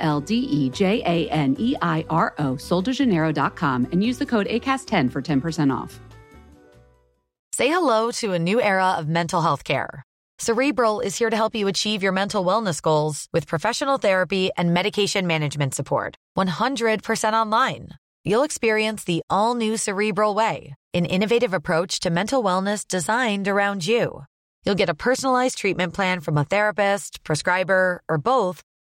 L D E J A N E I R O, soldejaneiro.com, and use the code ACAST10 for 10% off. Say hello to a new era of mental health care. Cerebral is here to help you achieve your mental wellness goals with professional therapy and medication management support. 100% online. You'll experience the all new Cerebral Way, an innovative approach to mental wellness designed around you. You'll get a personalized treatment plan from a therapist, prescriber, or both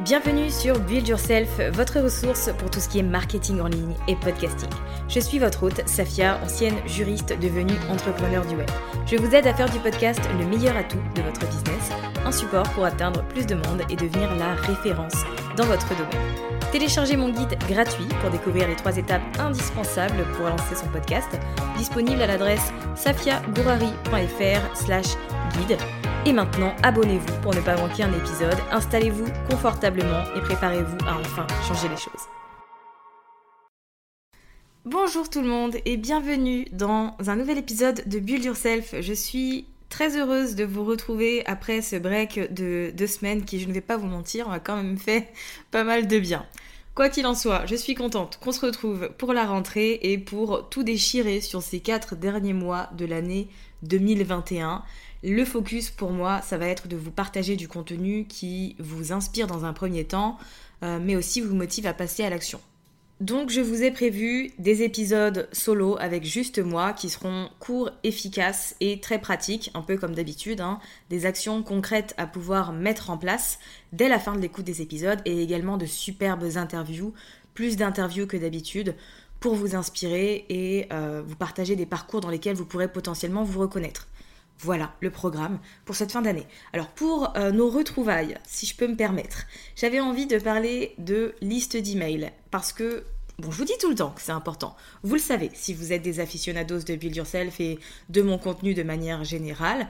Bienvenue sur Build Yourself, votre ressource pour tout ce qui est marketing en ligne et podcasting. Je suis votre hôte, Safia, ancienne juriste devenue entrepreneur du web. Je vous aide à faire du podcast le meilleur atout de votre business, un support pour atteindre plus de monde et devenir la référence dans votre domaine. Téléchargez mon guide gratuit pour découvrir les trois étapes indispensables pour lancer son podcast, disponible à l'adresse safiagourari.fr slash guide. Et maintenant, abonnez-vous pour ne pas manquer un épisode, installez-vous confortablement et préparez-vous à enfin changer les choses. Bonjour tout le monde et bienvenue dans un nouvel épisode de Build Yourself. Je suis très heureuse de vous retrouver après ce break de deux semaines qui, je ne vais pas vous mentir, a quand même fait pas mal de bien. Quoi qu'il en soit, je suis contente qu'on se retrouve pour la rentrée et pour tout déchirer sur ces quatre derniers mois de l'année 2021. Le focus pour moi, ça va être de vous partager du contenu qui vous inspire dans un premier temps, euh, mais aussi vous motive à passer à l'action. Donc je vous ai prévu des épisodes solo avec juste moi qui seront courts, efficaces et très pratiques, un peu comme d'habitude, hein. des actions concrètes à pouvoir mettre en place dès la fin de l'écoute des épisodes et également de superbes interviews, plus d'interviews que d'habitude, pour vous inspirer et euh, vous partager des parcours dans lesquels vous pourrez potentiellement vous reconnaître. Voilà le programme pour cette fin d'année. Alors pour euh, nos retrouvailles, si je peux me permettre, j'avais envie de parler de liste d'emails parce que Bon, je vous dis tout le temps que c'est important. Vous le savez, si vous êtes des aficionados de Build Yourself et de mon contenu de manière générale,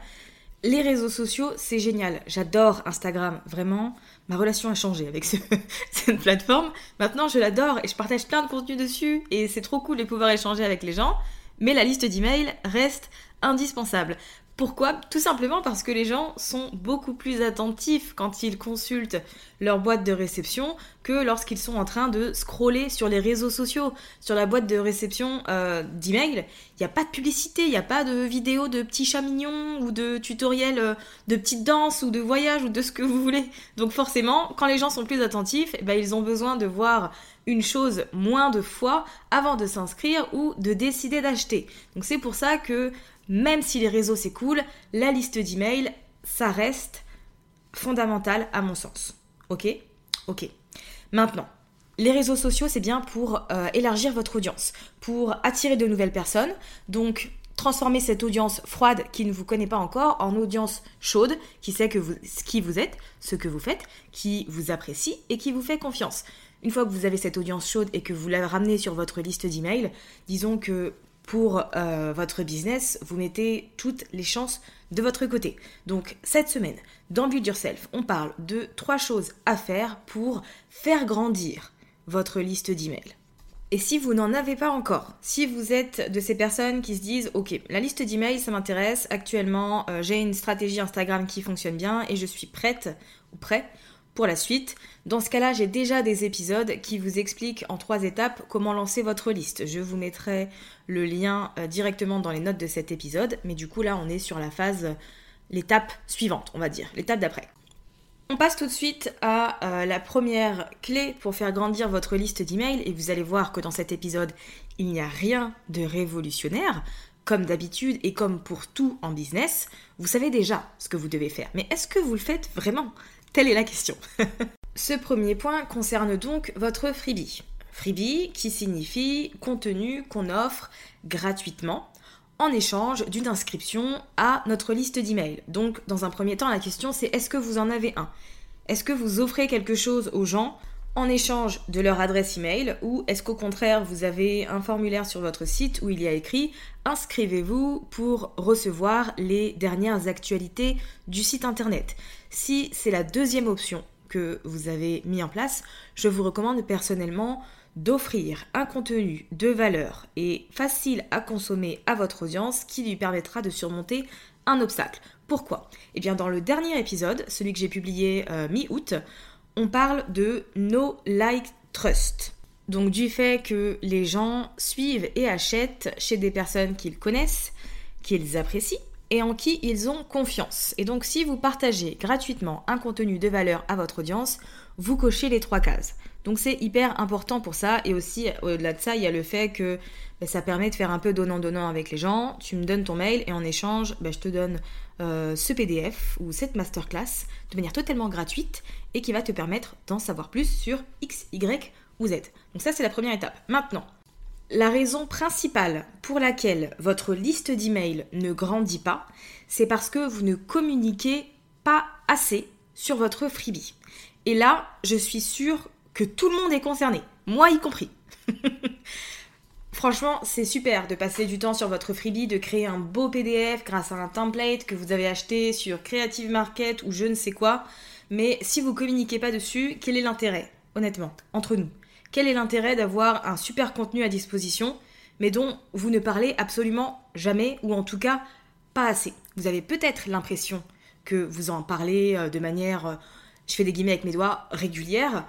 les réseaux sociaux, c'est génial. J'adore Instagram, vraiment. Ma relation a changé avec cette plateforme. Maintenant, je l'adore et je partage plein de contenu dessus et c'est trop cool de pouvoir échanger avec les gens. Mais la liste d'emails reste indispensable. Pourquoi? Tout simplement parce que les gens sont beaucoup plus attentifs quand ils consultent leur boîte de réception que lorsqu'ils sont en train de scroller sur les réseaux sociaux. Sur la boîte de réception euh, d'email, il n'y a pas de publicité, il n'y a pas de vidéos de petits chats mignons ou de tutoriels euh, de petites danses ou de voyages ou de ce que vous voulez. Donc forcément, quand les gens sont plus attentifs, eh ben, ils ont besoin de voir une chose moins de fois avant de s'inscrire ou de décider d'acheter. Donc c'est pour ça que même si les réseaux c'est cool, la liste d'emails, ça reste fondamental à mon sens. Ok? Ok. Maintenant, les réseaux sociaux, c'est bien pour euh, élargir votre audience, pour attirer de nouvelles personnes. Donc, transformer cette audience froide qui ne vous connaît pas encore en audience chaude, qui sait qui vous êtes, ce que vous faites, qui vous apprécie et qui vous fait confiance. Une fois que vous avez cette audience chaude et que vous la ramenez sur votre liste d'emails, disons que pour euh, votre business, vous mettez toutes les chances de votre côté. Donc cette semaine, dans Build Yourself, on parle de trois choses à faire pour faire grandir votre liste d'emails. Et si vous n'en avez pas encore, si vous êtes de ces personnes qui se disent ok, la liste d'emails ça m'intéresse, actuellement euh, j'ai une stratégie Instagram qui fonctionne bien et je suis prête ou prêt pour la suite, dans ce cas-là j'ai déjà des épisodes qui vous expliquent en trois étapes comment lancer votre liste. Je vous mettrai le lien euh, directement dans les notes de cet épisode, mais du coup là on est sur la phase, l'étape suivante on va dire, l'étape d'après. On passe tout de suite à euh, la première clé pour faire grandir votre liste d'emails et vous allez voir que dans cet épisode, il n'y a rien de révolutionnaire. Comme d'habitude et comme pour tout en business, vous savez déjà ce que vous devez faire. Mais est-ce que vous le faites vraiment? Telle est la question. Ce premier point concerne donc votre freebie. Freebie qui signifie contenu qu'on offre gratuitement en échange d'une inscription à notre liste d'emails. Donc, dans un premier temps, la question c'est est-ce que vous en avez un? Est-ce que vous offrez quelque chose aux gens en échange de leur adresse email ou est-ce qu'au contraire vous avez un formulaire sur votre site où il y a écrit inscrivez-vous pour recevoir les dernières actualités du site internet Si c'est la deuxième option que vous avez mis en place, je vous recommande personnellement d'offrir un contenu de valeur et facile à consommer à votre audience qui lui permettra de surmonter un obstacle. Pourquoi? Eh bien dans le dernier épisode, celui que j'ai publié euh, mi-août, on parle de no like trust. Donc du fait que les gens suivent et achètent chez des personnes qu'ils connaissent, qu'ils apprécient et en qui ils ont confiance. Et donc si vous partagez gratuitement un contenu de valeur à votre audience, vous cochez les trois cases. Donc c'est hyper important pour ça. Et aussi, au-delà de ça, il y a le fait que bah, ça permet de faire un peu donnant-donnant avec les gens. Tu me donnes ton mail et en échange, bah, je te donne euh, ce PDF ou cette masterclass de manière totalement gratuite et qui va te permettre d'en savoir plus sur X, Y ou Z. Donc ça, c'est la première étape. Maintenant, la raison principale pour laquelle votre liste d'emails ne grandit pas, c'est parce que vous ne communiquez pas assez sur votre freebie. Et là, je suis sûre que tout le monde est concerné, moi y compris. Franchement, c'est super de passer du temps sur votre freebie, de créer un beau PDF grâce à un template que vous avez acheté sur Creative Market ou je ne sais quoi. Mais si vous communiquez pas dessus, quel est l'intérêt, honnêtement, entre nous? Quel est l'intérêt d'avoir un super contenu à disposition, mais dont vous ne parlez absolument jamais, ou en tout cas pas assez Vous avez peut-être l'impression que vous en parlez euh, de manière, euh, je fais des guillemets avec mes doigts, régulière,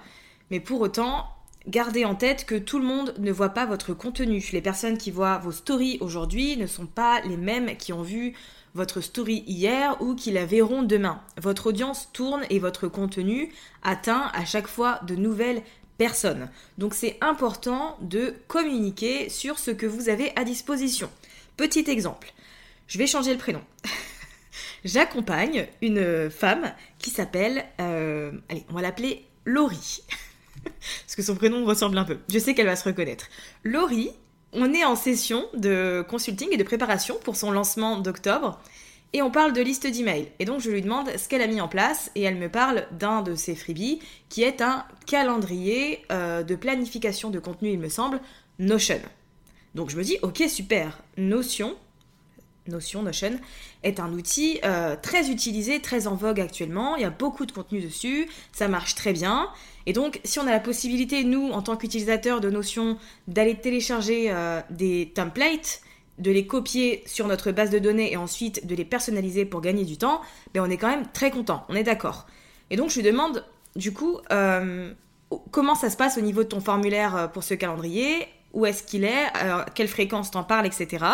mais pour autant, gardez en tête que tout le monde ne voit pas votre contenu. Les personnes qui voient vos stories aujourd'hui ne sont pas les mêmes qui ont vu votre story hier ou qui la verront demain. Votre audience tourne et votre contenu atteint à chaque fois de nouvelles personnes. Donc c'est important de communiquer sur ce que vous avez à disposition. Petit exemple, je vais changer le prénom. J'accompagne une femme qui s'appelle, euh, allez, on va l'appeler Laurie. Parce que son prénom ressemble un peu. Je sais qu'elle va se reconnaître. Laurie, on est en session de consulting et de préparation pour son lancement d'octobre. Et on parle de liste d'emails. Et donc je lui demande ce qu'elle a mis en place et elle me parle d'un de ses freebies qui est un calendrier euh, de planification de contenu, il me semble, Notion. Donc je me dis, ok, super, Notion, Notion, Notion, est un outil euh, très utilisé, très en vogue actuellement. Il y a beaucoup de contenu dessus, ça marche très bien. Et donc, si on a la possibilité, nous, en tant qu'utilisateurs de Notion, d'aller télécharger euh, des templates, de les copier sur notre base de données et ensuite de les personnaliser pour gagner du temps, ben on est quand même très content, on est d'accord. Et donc, je lui demande, du coup, euh, comment ça se passe au niveau de ton formulaire pour ce calendrier? Où est-ce qu'il est, quelle fréquence t'en parles, etc.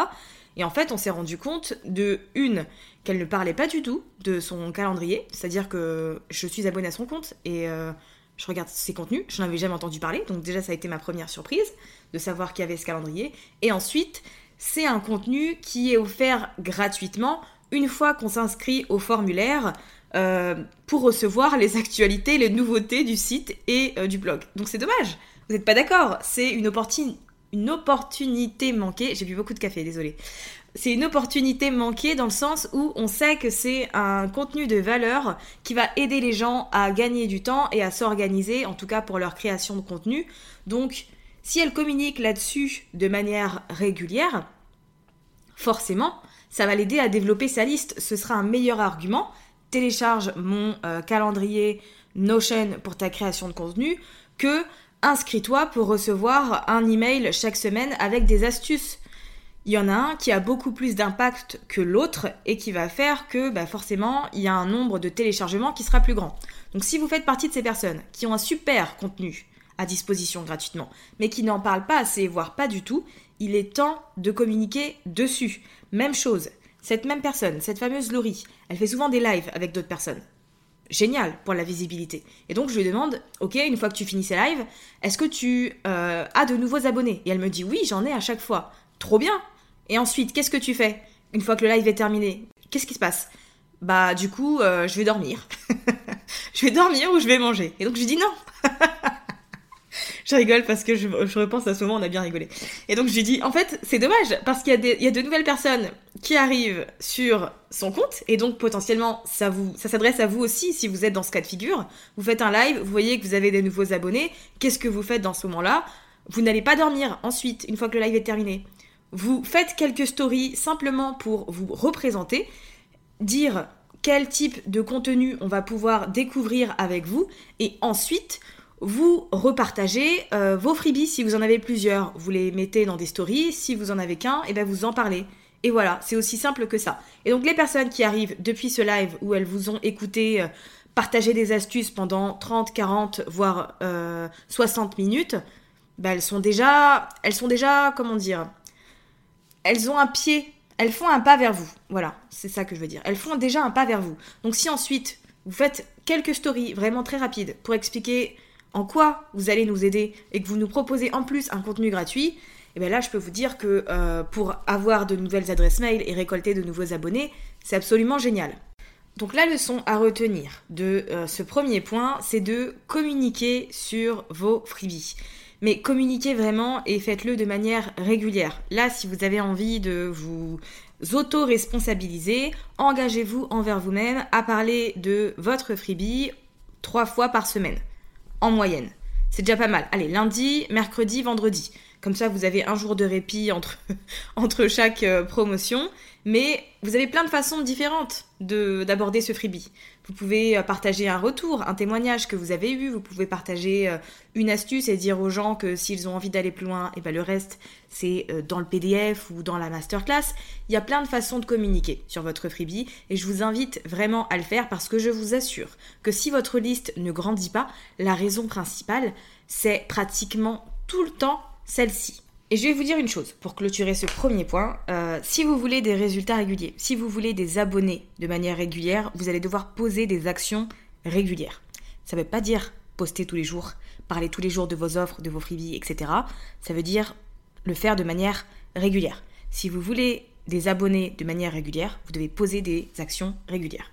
Et en fait, on s'est rendu compte de une qu'elle ne parlait pas du tout de son calendrier, c'est-à-dire que je suis abonnée à son compte et euh, je regarde ses contenus, je n'en avais jamais entendu parler, donc déjà ça a été ma première surprise de savoir qu'il y avait ce calendrier. Et ensuite, c'est un contenu qui est offert gratuitement une fois qu'on s'inscrit au formulaire euh, pour recevoir les actualités, les nouveautés du site et euh, du blog. Donc c'est dommage, vous n'êtes pas d'accord, c'est une opportunité une opportunité manquée. J'ai bu beaucoup de café, désolé. C'est une opportunité manquée dans le sens où on sait que c'est un contenu de valeur qui va aider les gens à gagner du temps et à s'organiser, en tout cas pour leur création de contenu. Donc, si elle communique là-dessus de manière régulière, forcément, ça va l'aider à développer sa liste. Ce sera un meilleur argument. Télécharge mon euh, calendrier Notion pour ta création de contenu que inscris-toi pour recevoir un email chaque semaine avec des astuces. Il y en a un qui a beaucoup plus d'impact que l'autre et qui va faire que bah, forcément il y a un nombre de téléchargements qui sera plus grand. Donc si vous faites partie de ces personnes qui ont un super contenu à disposition gratuitement, mais qui n'en parlent pas assez, voire pas du tout, il est temps de communiquer dessus. Même chose, cette même personne, cette fameuse Laurie, elle fait souvent des lives avec d'autres personnes. Génial pour la visibilité. Et donc je lui demande, ok, une fois que tu finis ces lives, est-ce que tu euh, as de nouveaux abonnés? Et elle me dit, oui, j'en ai à chaque fois. Trop bien. Et ensuite, qu'est-ce que tu fais une fois que le live est terminé? Qu'est-ce qui se passe? Bah du coup, euh, je vais dormir. je vais dormir ou je vais manger. Et donc je lui dis non. je rigole parce que je, repense à ce moment, on a bien rigolé. Et donc je lui dis, en fait, c'est dommage, parce qu'il y, a de nouvelles personnes qui arrivent sur son compte, et donc potentiellement, ça, ça s'adresse à vous aussi si vous êtes dans ce cas de figure. Vous faites un live, vous voyez que vous avez des nouveaux abonnés, qu'est-ce que vous faites dans ce moment-là? Vous n'allez pas dormir ensuite, une fois que le live est terminé. Vous faites quelques stories simplement pour vous représenter, dire quel type de contenu on va pouvoir découvrir avec vous, et ensuite, vous repartagez euh, vos freebies si vous en avez plusieurs. Vous les mettez dans des stories. Si vous en avez qu'un, et eh ben vous en parlez. Et voilà, c'est aussi simple que ça. Et donc les personnes qui arrivent depuis ce live où elles vous ont écouté euh, partager des astuces pendant 30, 40, voire 60 euh, minutes, ben elles sont déjà, elles sont déjà, comment dire, elles ont un pied, elles font un pas vers vous. Voilà, c'est ça que je veux dire. Elles font déjà un pas vers vous. Donc si ensuite vous faites quelques stories vraiment très rapides pour expliquer en quoi vous allez nous aider et que vous nous proposez en plus un contenu gratuit, et eh bien là je peux vous dire que euh, pour avoir de nouvelles adresses mail et récolter de nouveaux abonnés, c'est absolument génial. Donc la leçon à retenir de euh, ce premier point, c'est de communiquer sur vos freebies. Mais communiquez vraiment et faites-le de manière régulière. Là, si vous avez envie de vous auto-responsabiliser, engagez-vous envers vous-même à parler de votre freebie trois fois par semaine en moyenne. C'est déjà pas mal. Allez, lundi, mercredi, vendredi. Comme ça, vous avez un jour de répit entre, entre chaque euh, promotion. Mais vous avez plein de façons différentes d'aborder ce freebie. Vous pouvez euh, partager un retour, un témoignage que vous avez eu. Vous pouvez partager euh, une astuce et dire aux gens que s'ils ont envie d'aller plus loin, et eh ben le reste, c'est dans le PDF ou dans la masterclass. Il y a plein de façons de communiquer sur votre freebie et je vous invite vraiment à le faire parce que je vous assure que si votre liste ne grandit pas, la raison principale, c'est pratiquement tout le temps celle-ci. Et je vais vous dire une chose pour clôturer ce premier point. Euh, si vous voulez des résultats réguliers, si vous voulez des abonnés de manière régulière, vous allez devoir poser des actions régulières. Ça ne veut pas dire poster tous les jours, parler tous les jours de vos offres, de vos freebies, etc. Ça veut dire le faire de manière régulière. Si vous voulez des abonnés de manière régulière, vous devez poser des actions régulières.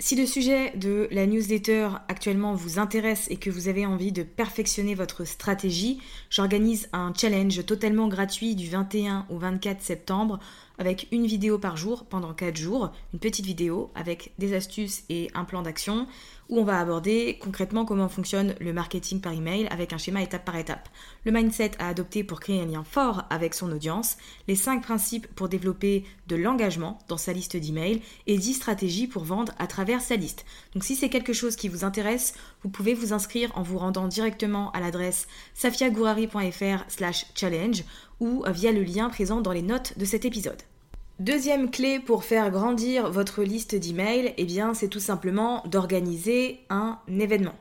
Si le sujet de la newsletter actuellement vous intéresse et que vous avez envie de perfectionner votre stratégie, j'organise un challenge totalement gratuit du 21 au 24 septembre avec une vidéo par jour pendant 4 jours, une petite vidéo avec des astuces et un plan d'action où on va aborder concrètement comment fonctionne le marketing par email avec un schéma étape par étape, le mindset à adopter pour créer un lien fort avec son audience, les 5 principes pour développer de l'engagement dans sa liste d'emails et 10 stratégies pour vendre à travers sa liste. Donc si c'est quelque chose qui vous intéresse, vous pouvez vous inscrire en vous rendant directement à l'adresse safiagourari.fr/challenge ou via le lien présent dans les notes de cet épisode. Deuxième clé pour faire grandir votre liste d'emails, eh bien c'est tout simplement d'organiser un événement.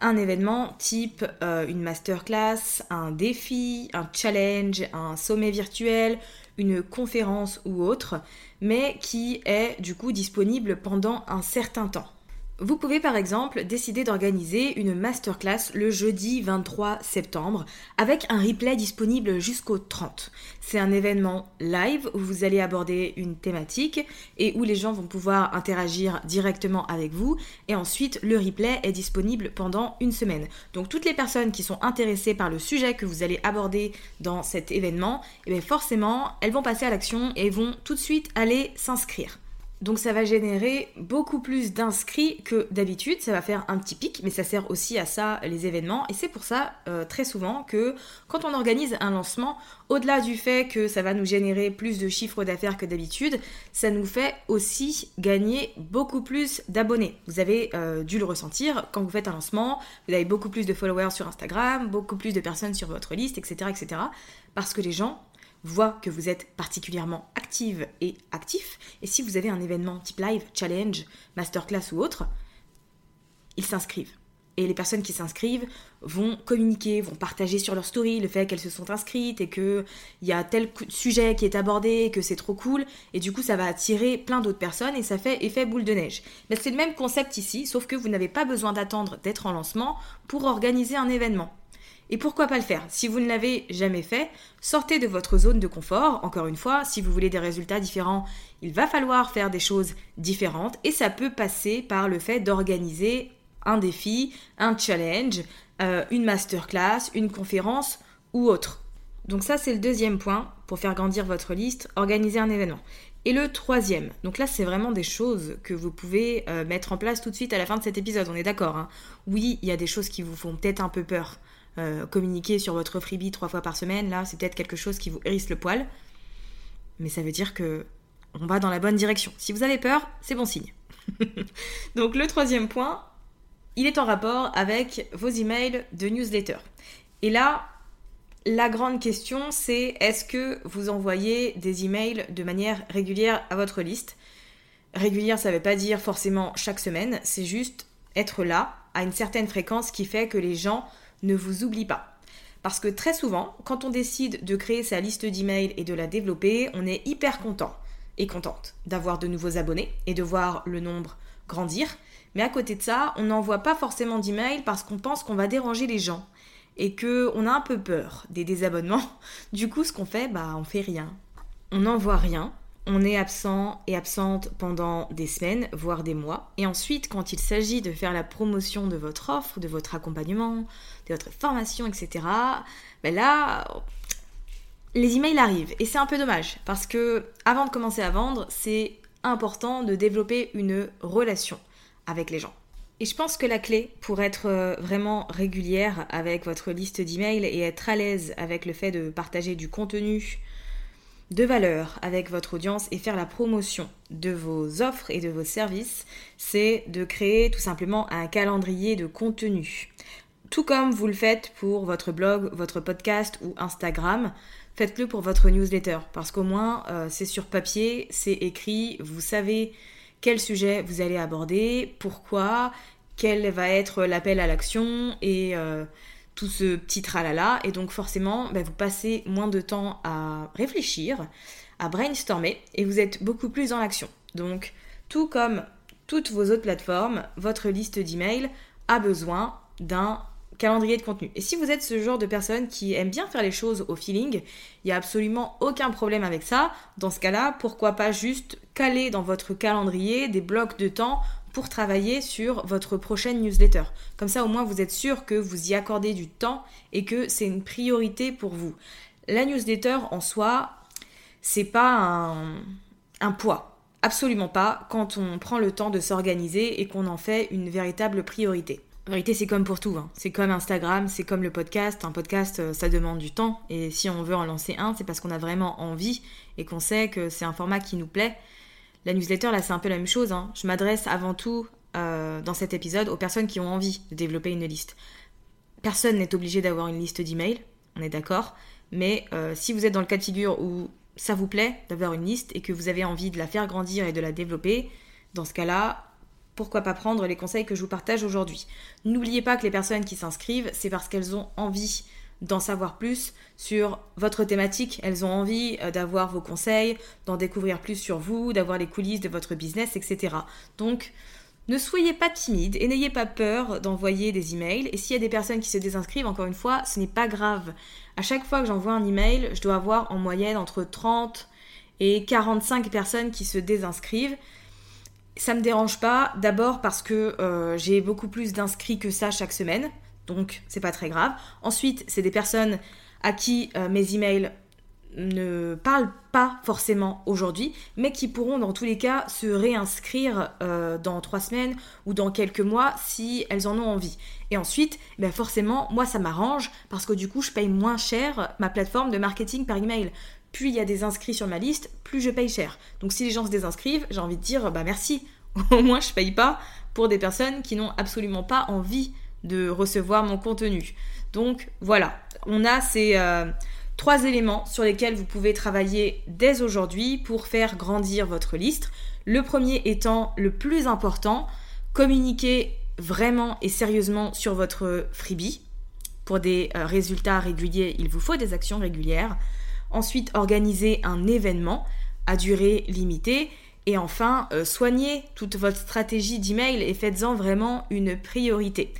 Un événement type euh, une masterclass, un défi, un challenge, un sommet virtuel, une conférence ou autre, mais qui est du coup disponible pendant un certain temps. Vous pouvez par exemple décider d'organiser une masterclass le jeudi 23 septembre avec un replay disponible jusqu'au 30. C'est un événement live où vous allez aborder une thématique et où les gens vont pouvoir interagir directement avec vous et ensuite le replay est disponible pendant une semaine. Donc toutes les personnes qui sont intéressées par le sujet que vous allez aborder dans cet événement, eh forcément elles vont passer à l'action et vont tout de suite aller s'inscrire. Donc ça va générer beaucoup plus d'inscrits que d'habitude, ça va faire un petit pic, mais ça sert aussi à ça les événements. Et c'est pour ça euh, très souvent que quand on organise un lancement, au-delà du fait que ça va nous générer plus de chiffres d'affaires que d'habitude, ça nous fait aussi gagner beaucoup plus d'abonnés. Vous avez euh, dû le ressentir quand vous faites un lancement, vous avez beaucoup plus de followers sur Instagram, beaucoup plus de personnes sur votre liste, etc. etc. parce que les gens voit que vous êtes particulièrement active et actif, et si vous avez un événement type live, challenge, masterclass ou autre, ils s'inscrivent. Et les personnes qui s'inscrivent vont communiquer, vont partager sur leur story le fait qu'elles se sont inscrites et qu'il y a tel sujet qui est abordé, que c'est trop cool. Et du coup, ça va attirer plein d'autres personnes et ça fait effet boule de neige. Mais c'est le même concept ici, sauf que vous n'avez pas besoin d'attendre d'être en lancement pour organiser un événement. Et pourquoi pas le faire Si vous ne l'avez jamais fait, sortez de votre zone de confort. Encore une fois, si vous voulez des résultats différents, il va falloir faire des choses différentes et ça peut passer par le fait d'organiser un défi, un challenge, euh, une masterclass, une conférence ou autre. Donc ça c'est le deuxième point pour faire grandir votre liste, organiser un événement. Et le troisième, donc là c'est vraiment des choses que vous pouvez euh, mettre en place tout de suite à la fin de cet épisode, on est d'accord. Hein oui, il y a des choses qui vous font peut-être un peu peur. Euh, communiquer sur votre freebie trois fois par semaine, là, c'est peut-être quelque chose qui vous hérisse le poil. Mais ça veut dire que on va dans la bonne direction. Si vous avez peur, c'est bon signe. Donc le troisième point, il est en rapport avec vos emails de newsletter. Et là, la grande question, c'est est-ce que vous envoyez des emails de manière régulière à votre liste? Régulière, ça ne veut pas dire forcément chaque semaine, c'est juste être là à une certaine fréquence qui fait que les gens ne vous oublie pas. Parce que très souvent, quand on décide de créer sa liste d'emails et de la développer, on est hyper content et contente d'avoir de nouveaux abonnés et de voir le nombre grandir. Mais à côté de ça, on n'envoie pas forcément d'emails parce qu'on pense qu'on va déranger les gens et que on a un peu peur des désabonnements. Du coup, ce qu'on fait, bah, on fait rien. On n'envoie rien on est absent et absente pendant des semaines, voire des mois. Et ensuite, quand il s'agit de faire la promotion de votre offre, de votre accompagnement, de votre formation, etc., ben là, les emails arrivent. Et c'est un peu dommage, parce que avant de commencer à vendre, c'est important de développer une relation avec les gens. Et je pense que la clé pour être euh, vraiment régulière avec votre liste d'emails et être à l'aise avec le fait de partager du contenu, de valeur avec votre audience et faire la promotion de vos offres et de vos services, c'est de créer tout simplement un calendrier de contenu. Tout comme vous le faites pour votre blog, votre podcast ou Instagram, faites-le pour votre newsletter parce qu'au moins euh, c'est sur papier, c'est écrit, vous savez quel sujet vous allez aborder, pourquoi, quel va être l'appel à l'action et euh, tout ce petit tralala. Et donc forcément, bah, vous passez moins de temps à réfléchir, à brainstormer, et vous êtes beaucoup plus dans l'action. Donc, tout comme toutes vos autres plateformes, votre liste d'emails a besoin d'un calendrier de contenu. Et si vous êtes ce genre de personne qui aime bien faire les choses au feeling, il n'y a absolument aucun problème avec ça. Dans ce cas-là, pourquoi pas juste caler dans votre calendrier des blocs de temps pour travailler sur votre prochaine newsletter. Comme ça, au moins, vous êtes sûr que vous y accordez du temps et que c'est une priorité pour vous. La newsletter en soi, c'est pas un, poids. Absolument pas quand on prend le temps de s'organiser et qu'on en fait une véritable priorité. En réalité, c'est comme pour tout. Hein. C'est comme Instagram, c'est comme le podcast. Un podcast, euh, ça demande du temps. Et si on veut en lancer un, c'est parce qu'on a vraiment envie et qu'on sait que c'est un format qui nous plaît. La newsletter, là, c'est un peu la même chose. Hein. Je m'adresse avant tout, euh, dans cet épisode, aux personnes qui ont envie de développer une liste. Personne n'est obligé d'avoir une liste d'emails, on est d'accord. Mais euh, si vous êtes dans le cas de figure où ça vous plaît d'avoir une liste et que vous avez envie de la faire grandir et de la développer, dans ce cas-là, pourquoi pas prendre les conseils que je vous partage aujourd'hui. N'oubliez pas que les personnes qui s'inscrivent, c'est parce qu'elles ont envie d'en savoir plus sur votre thématique. Elles ont envie euh, d'avoir vos conseils, d'en découvrir plus sur vous, d'avoir les coulisses de votre business, etc. Donc, ne soyez pas timide et n'ayez pas peur d'envoyer des emails. Et s'il y a des personnes qui se désinscrivent, encore une fois, ce n'est pas grave. À chaque fois que j'envoie un email, je dois avoir en moyenne entre 30 et 45 personnes qui se désinscrivent. Ça me dérange pas, d'abord parce que euh, j'ai beaucoup plus d'inscrits que ça chaque semaine donc c'est pas très grave. Ensuite, c'est des personnes à qui euh, mes emails ne parlent pas forcément aujourd'hui, mais qui pourront dans tous les cas se réinscrire euh, dans trois semaines ou dans quelques mois si elles en ont envie. Et ensuite, ben forcément, moi ça m'arrange parce que du coup je paye moins cher ma plateforme de marketing par email. Plus il y a des inscrits sur ma liste, plus je paye cher. Donc si les gens se désinscrivent, j'ai envie de dire bah merci, au moins je paye pas pour des personnes qui n'ont absolument pas envie de recevoir mon contenu. Donc voilà, on a ces euh, trois éléments sur lesquels vous pouvez travailler dès aujourd'hui pour faire grandir votre liste. Le premier étant le plus important, communiquer vraiment et sérieusement sur votre freebie. Pour des euh, résultats réguliers, il vous faut des actions régulières. Ensuite, organiser un événement à durée limitée. Et enfin, euh, soignez toute votre stratégie d'email et faites-en vraiment une priorité.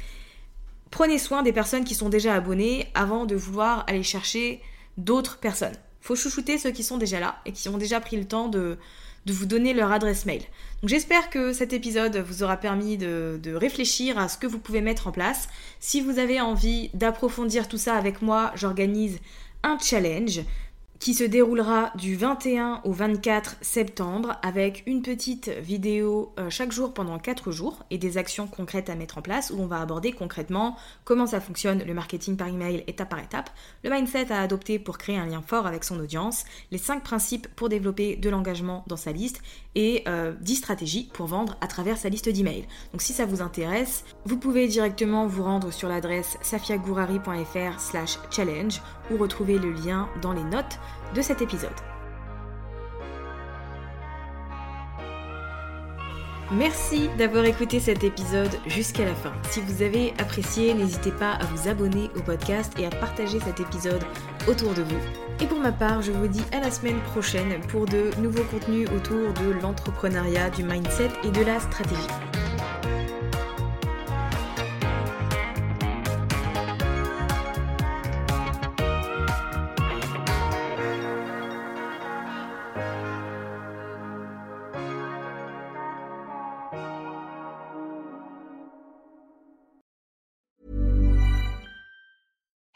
Prenez soin des personnes qui sont déjà abonnées avant de vouloir aller chercher d'autres personnes. Faut chouchouter ceux qui sont déjà là et qui ont déjà pris le temps de, vous donner leur adresse mail. Donc j'espère que cet épisode vous aura permis de, de, réfléchir à ce que vous pouvez mettre en place. Si vous avez envie d'approfondir tout ça avec moi, j'organise un challenge qui se déroulera du 21 au 24 septembre avec une petite vidéo euh, chaque jour pendant 4 jours et des actions concrètes à mettre en place où on va aborder concrètement comment ça fonctionne le marketing par email étape par étape, le mindset à adopter pour créer un lien fort avec son audience, les 5 principes pour développer de l'engagement dans sa liste et 10 euh, stratégies pour vendre à travers sa liste d'emails. Donc si ça vous intéresse, vous pouvez directement vous rendre sur l'adresse safiagourari.fr slash challenge ou retrouver le lien dans les notes de cet épisode. Merci d'avoir écouté cet épisode jusqu'à la fin. Si vous avez apprécié, n'hésitez pas à vous abonner au podcast et à partager cet épisode autour de vous. Et pour ma part, je vous dis à la semaine prochaine pour de nouveaux contenus autour de l'entrepreneuriat, du mindset et de la stratégie.